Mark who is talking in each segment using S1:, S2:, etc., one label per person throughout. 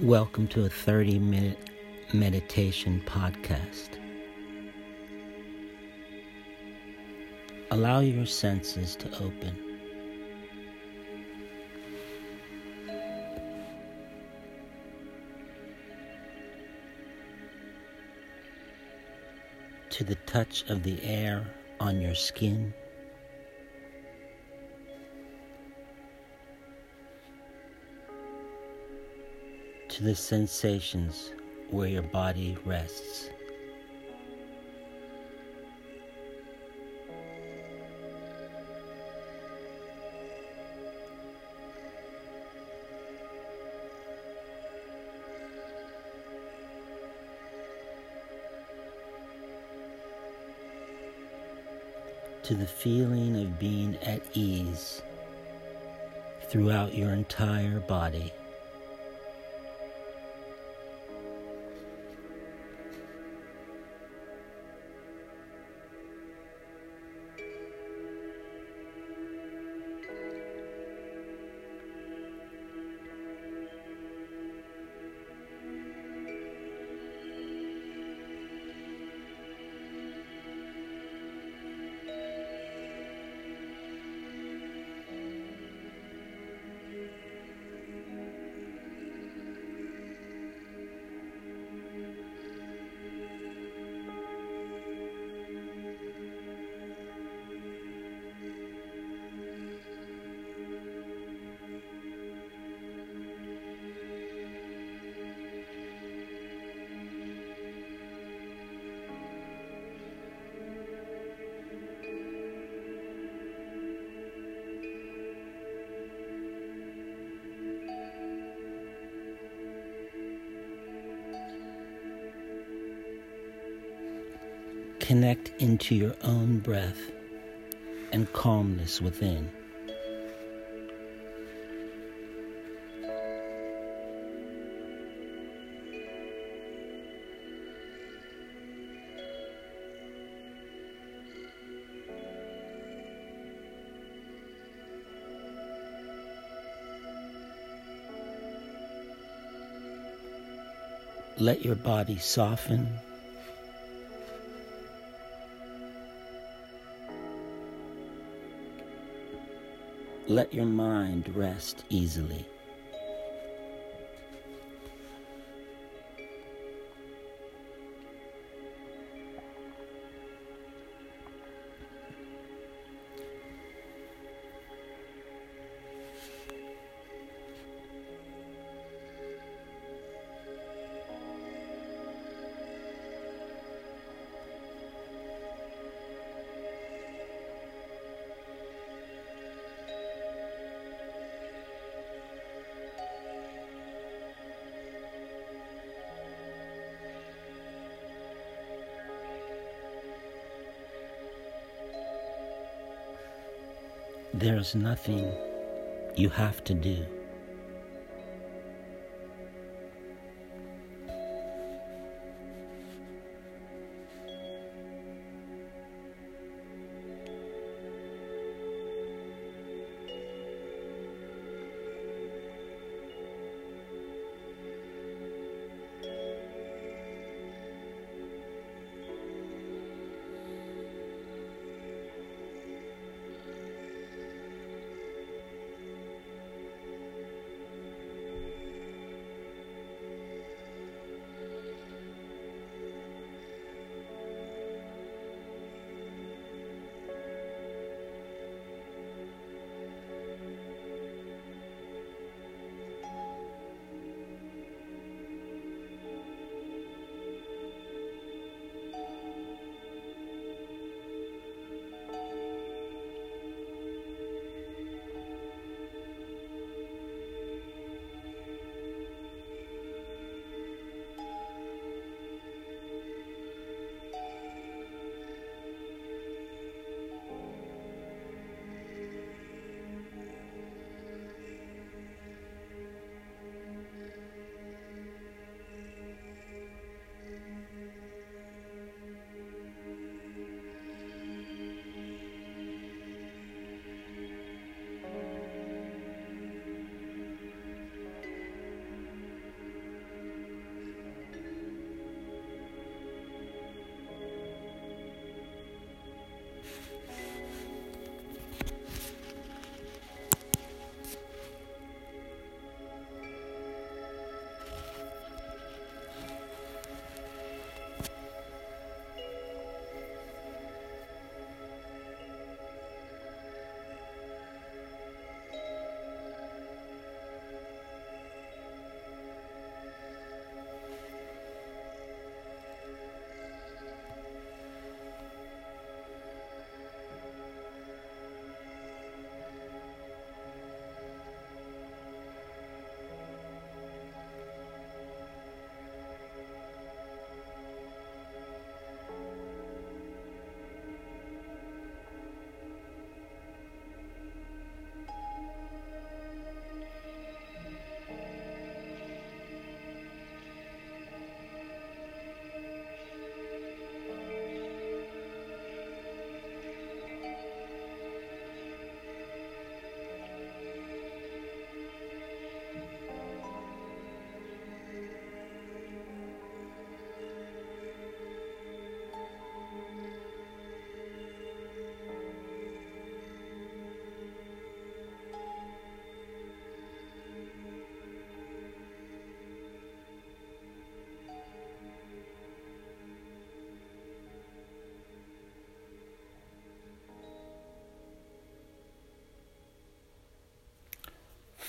S1: Welcome to a 30 minute meditation podcast. Allow your senses to open. To the touch of the air on your skin. To the sensations where your body rests. To the feeling of being at ease throughout your entire body. Connect into your own breath and calmness within. Let your body soften Let your mind rest easily. There's nothing you have to do.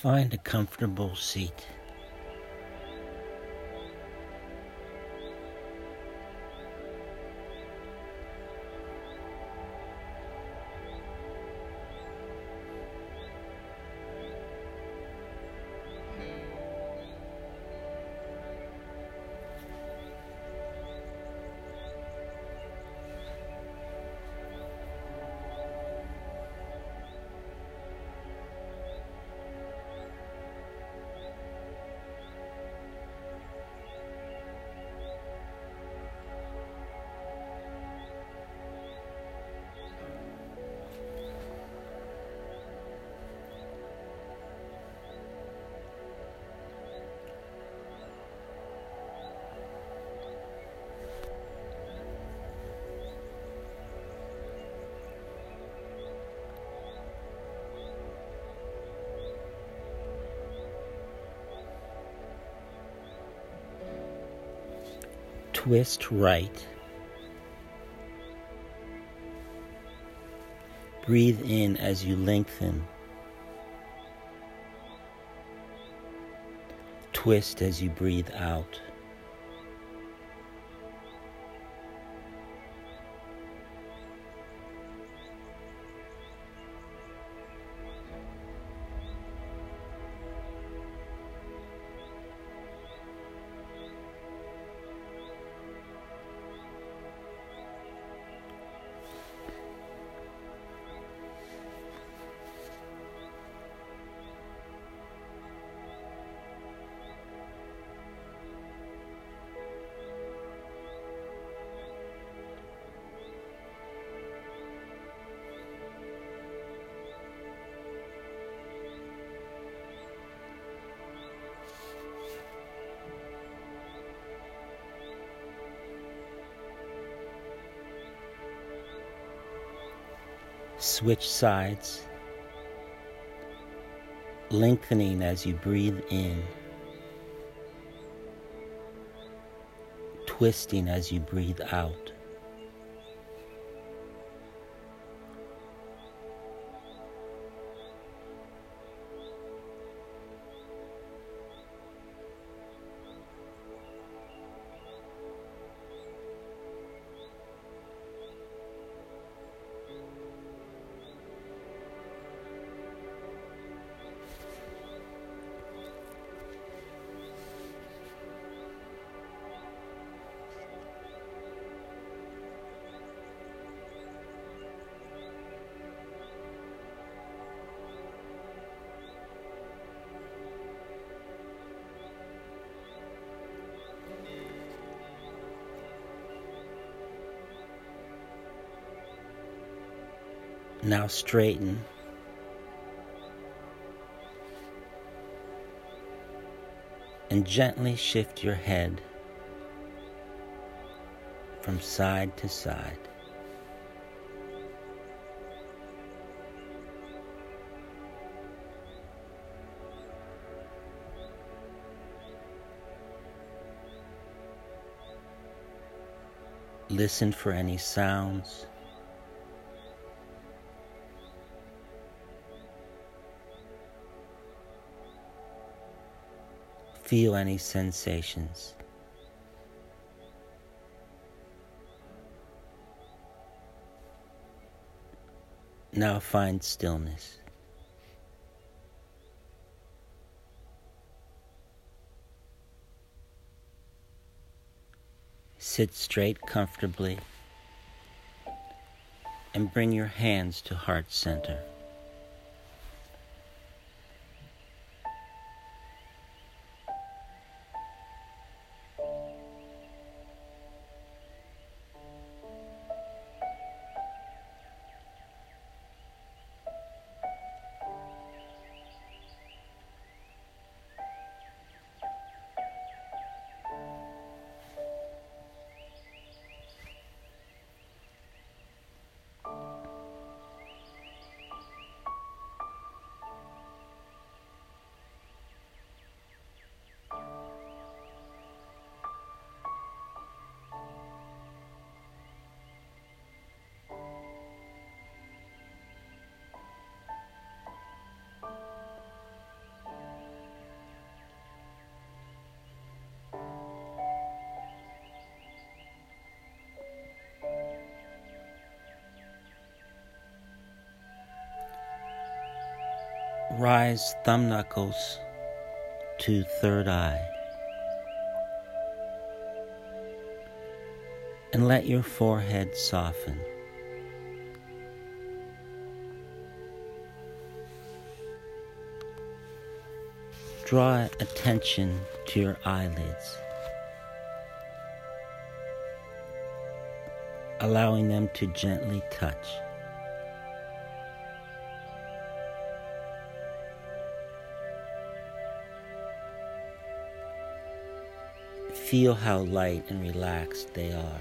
S1: Find a comfortable seat. Twist right. Breathe in as you lengthen. Twist as you breathe out. Switch sides, lengthening as you breathe in, twisting as you breathe out. Now straighten. And gently shift your head from side to side. Listen for any sounds. Feel any sensations. Now find stillness. Sit straight comfortably and bring your hands to heart center. Rise thumb knuckles to third eye. And let your forehead soften. Draw attention to your eyelids, allowing them to gently touch. Feel how light and relaxed they are.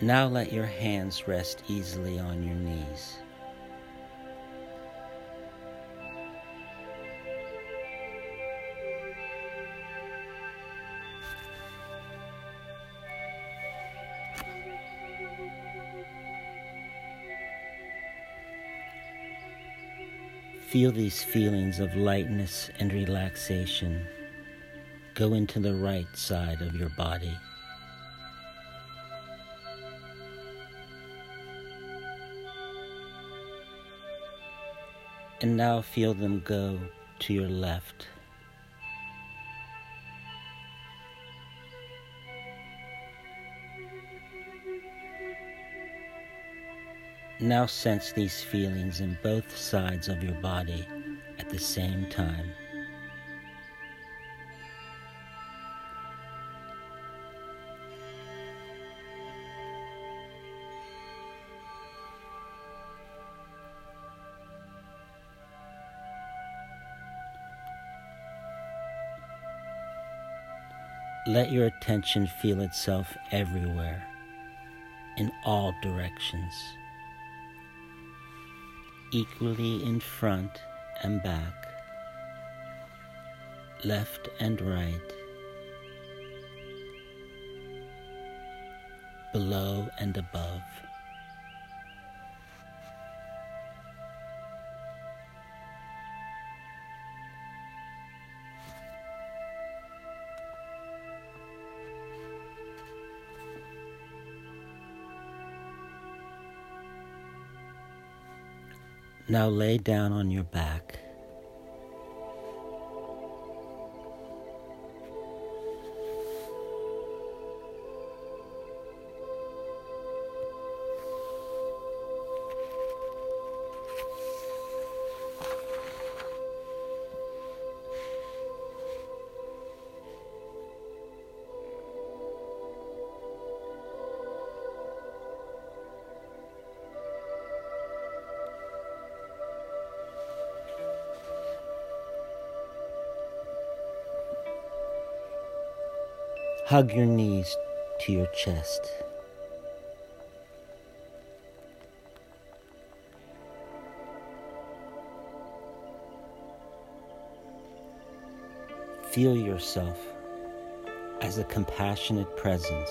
S1: Now let your hands rest easily on your knees. Feel these feelings of lightness and relaxation go into the right side of your body. And now feel them go to your left. Now sense these feelings in both sides of your body at the same time. Let your attention feel itself everywhere, in all directions equally in front and back, left and right, below and above. Now lay down on your back. Hug your knees to your chest. Feel yourself as a compassionate presence.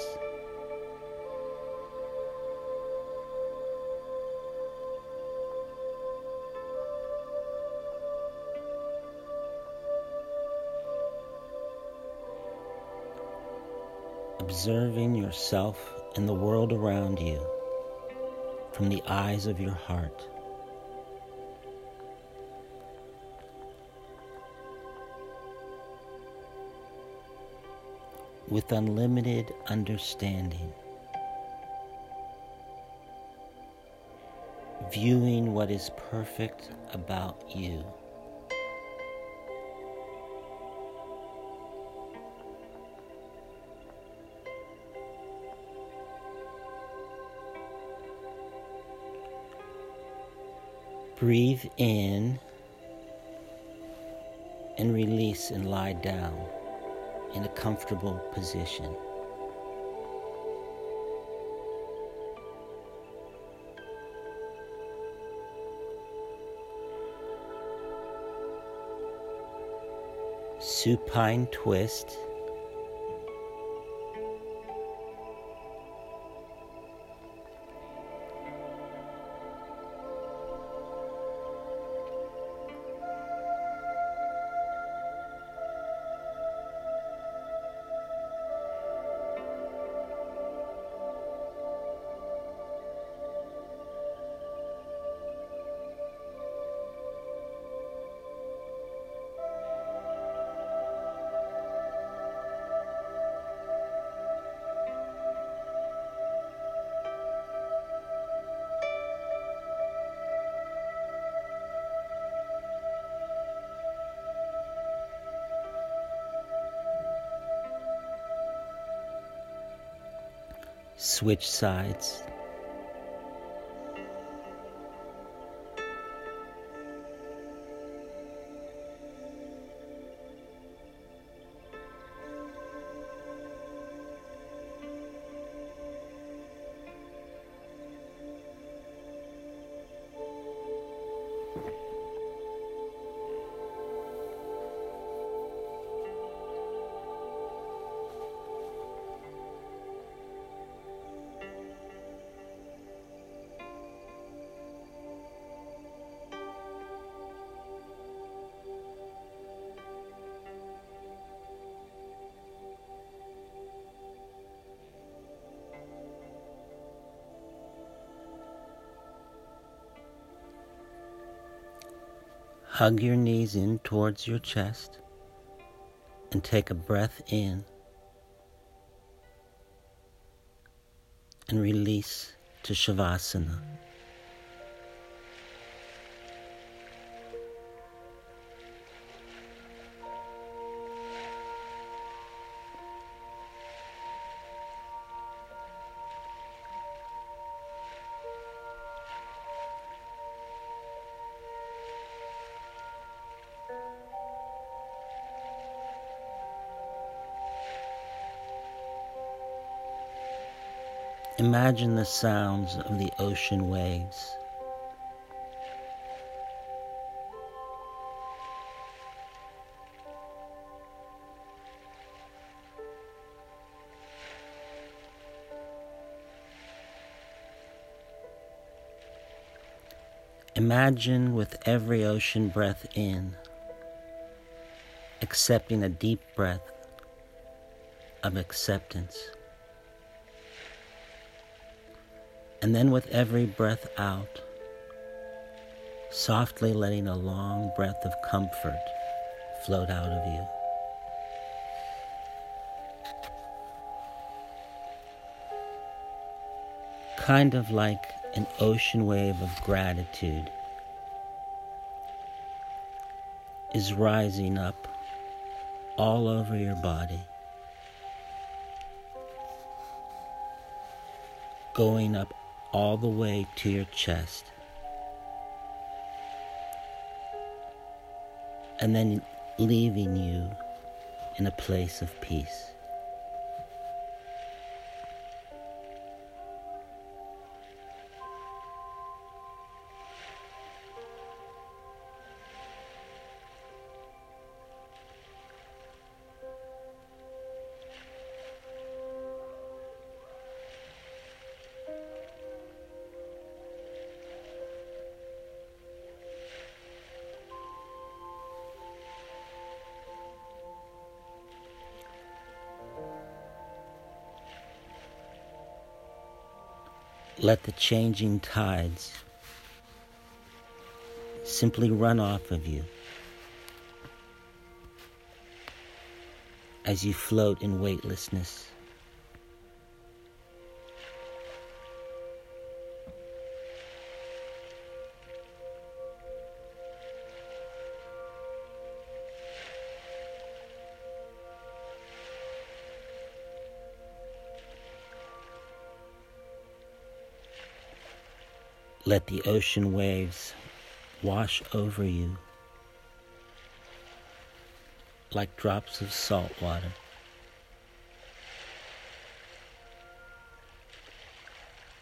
S1: Observing yourself and the world around you from the eyes of your heart. With unlimited understanding, viewing what is perfect about you. Breathe in and release and lie down in a comfortable position. Supine twist. Switch sides. Hug your knees in towards your chest and take a breath in and release to Shavasana. Imagine the sounds of the ocean waves. Imagine with every ocean breath in, accepting a deep breath of acceptance. And then with every breath out, softly letting a long breath of comfort float out of you. Kind of like an ocean wave of gratitude is rising up all over your body. Going up all the way to your chest. And then leaving you in a place of peace. Let the changing tides simply run off of you as you float in weightlessness. Let the ocean waves wash over you like drops of salt water.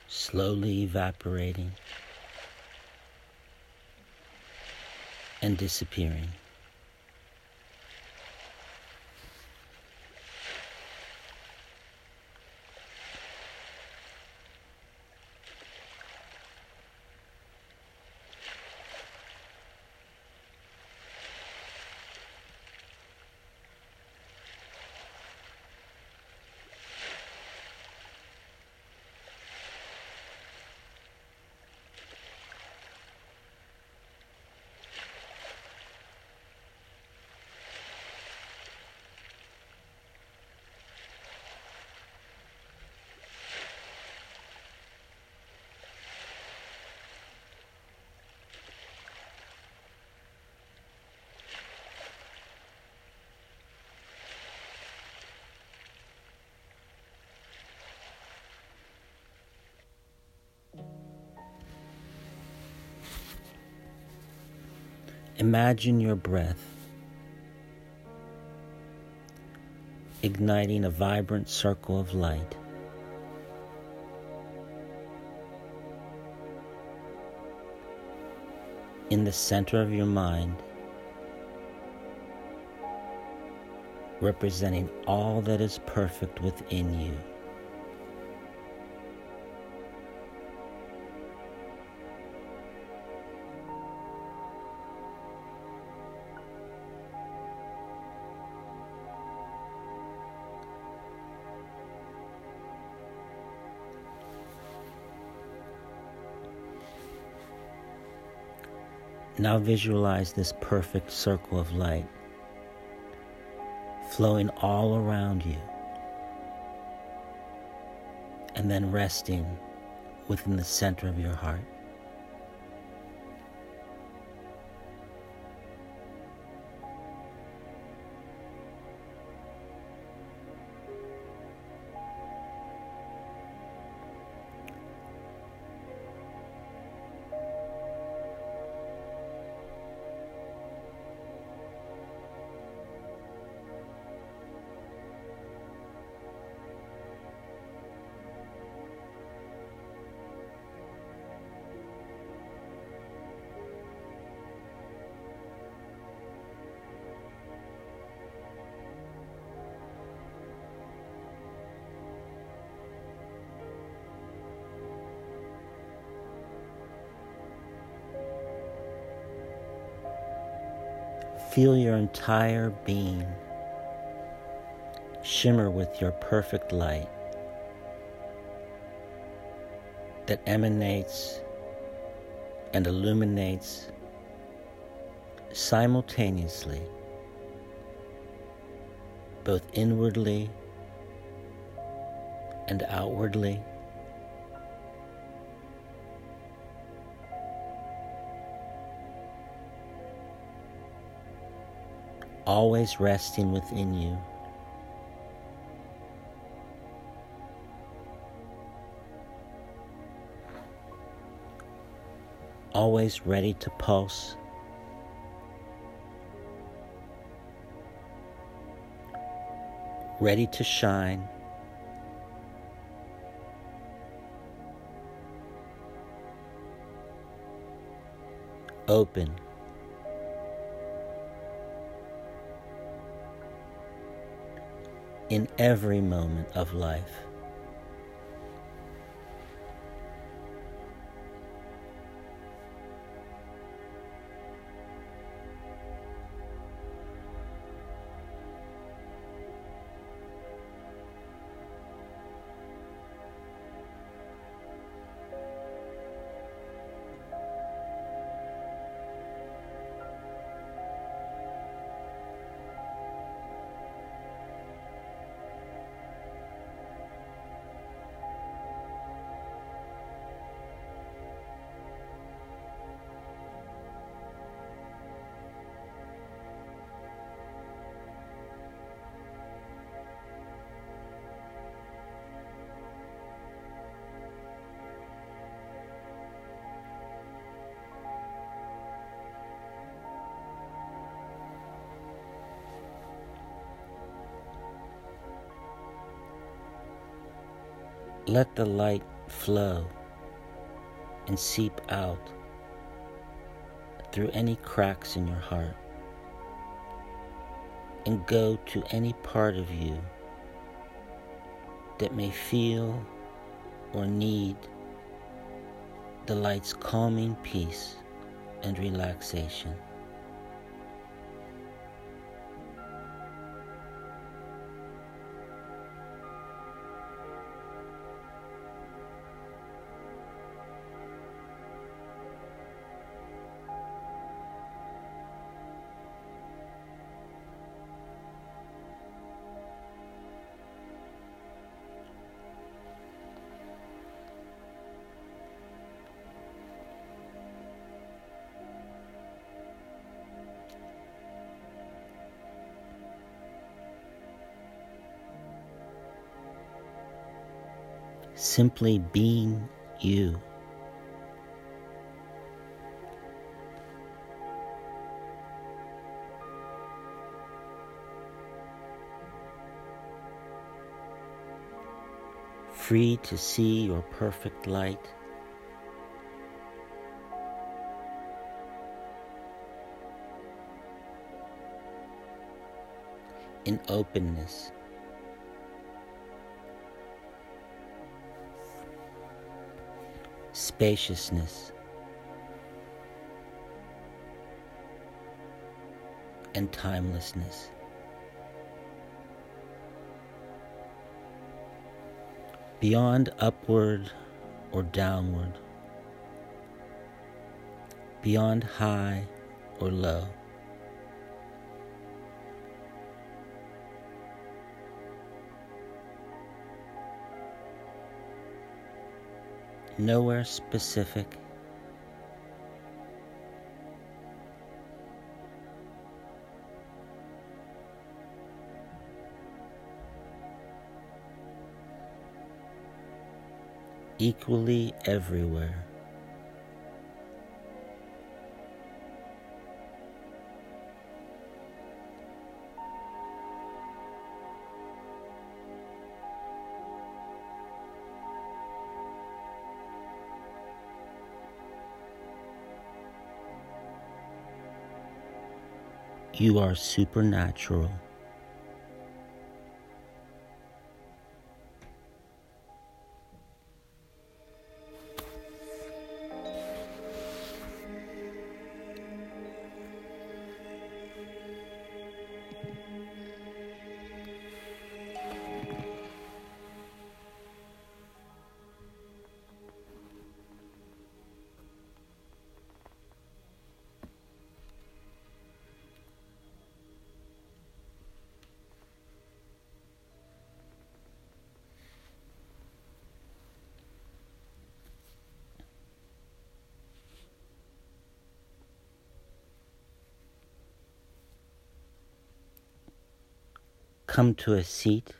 S1: Slowly evaporating and disappearing. Imagine your breath igniting a vibrant circle of light. In the center of your mind, representing all that is perfect within you. Now visualize this perfect circle of light flowing all around you and then resting within the center of your heart. Feel your entire being shimmer with your perfect light that emanates and illuminates simultaneously, both inwardly and outwardly. Always resting within you. Always ready to pulse. Ready to shine. Open. In every moment of life. Let the light flow and seep out through any cracks in your heart and go to any part of you that may feel or need the light's calming peace and relaxation. simply being you. Free to see your perfect light. In openness. Spaciousness. And timelessness. beyond upward or downward, beyond high or low. Nowhere specific. equally everywhere. You are supernatural. Come to a seat.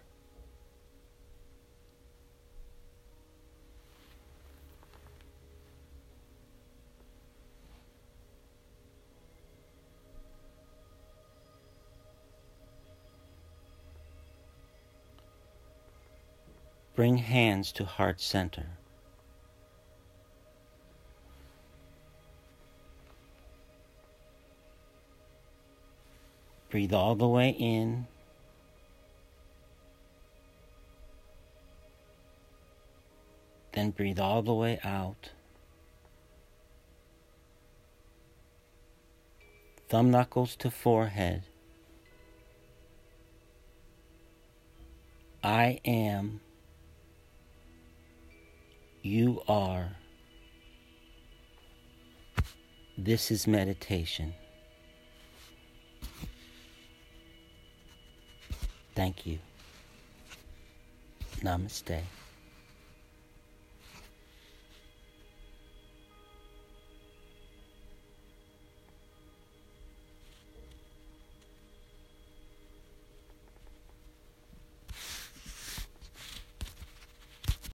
S1: Bring hands to heart center. Breathe all the way in. Then breathe all the way out. Thumb knuckles to forehead. I am. You are. This is meditation. Thank you. Namaste.